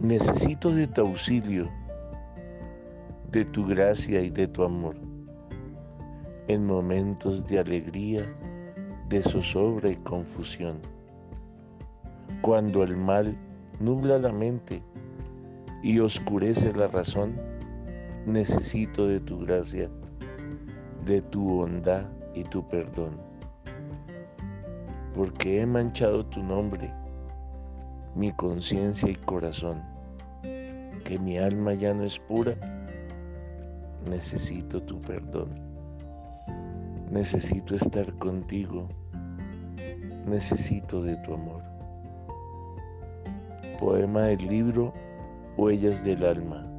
Necesito de tu auxilio, de tu gracia y de tu amor. En momentos de alegría, de zozobra y confusión. Cuando el mal nubla la mente y oscurece la razón, necesito de tu gracia, de tu bondad y tu perdón. Porque he manchado tu nombre, mi conciencia y corazón, que mi alma ya no es pura, necesito tu perdón. Necesito estar contigo, necesito de tu amor. Poema del libro Huellas del Alma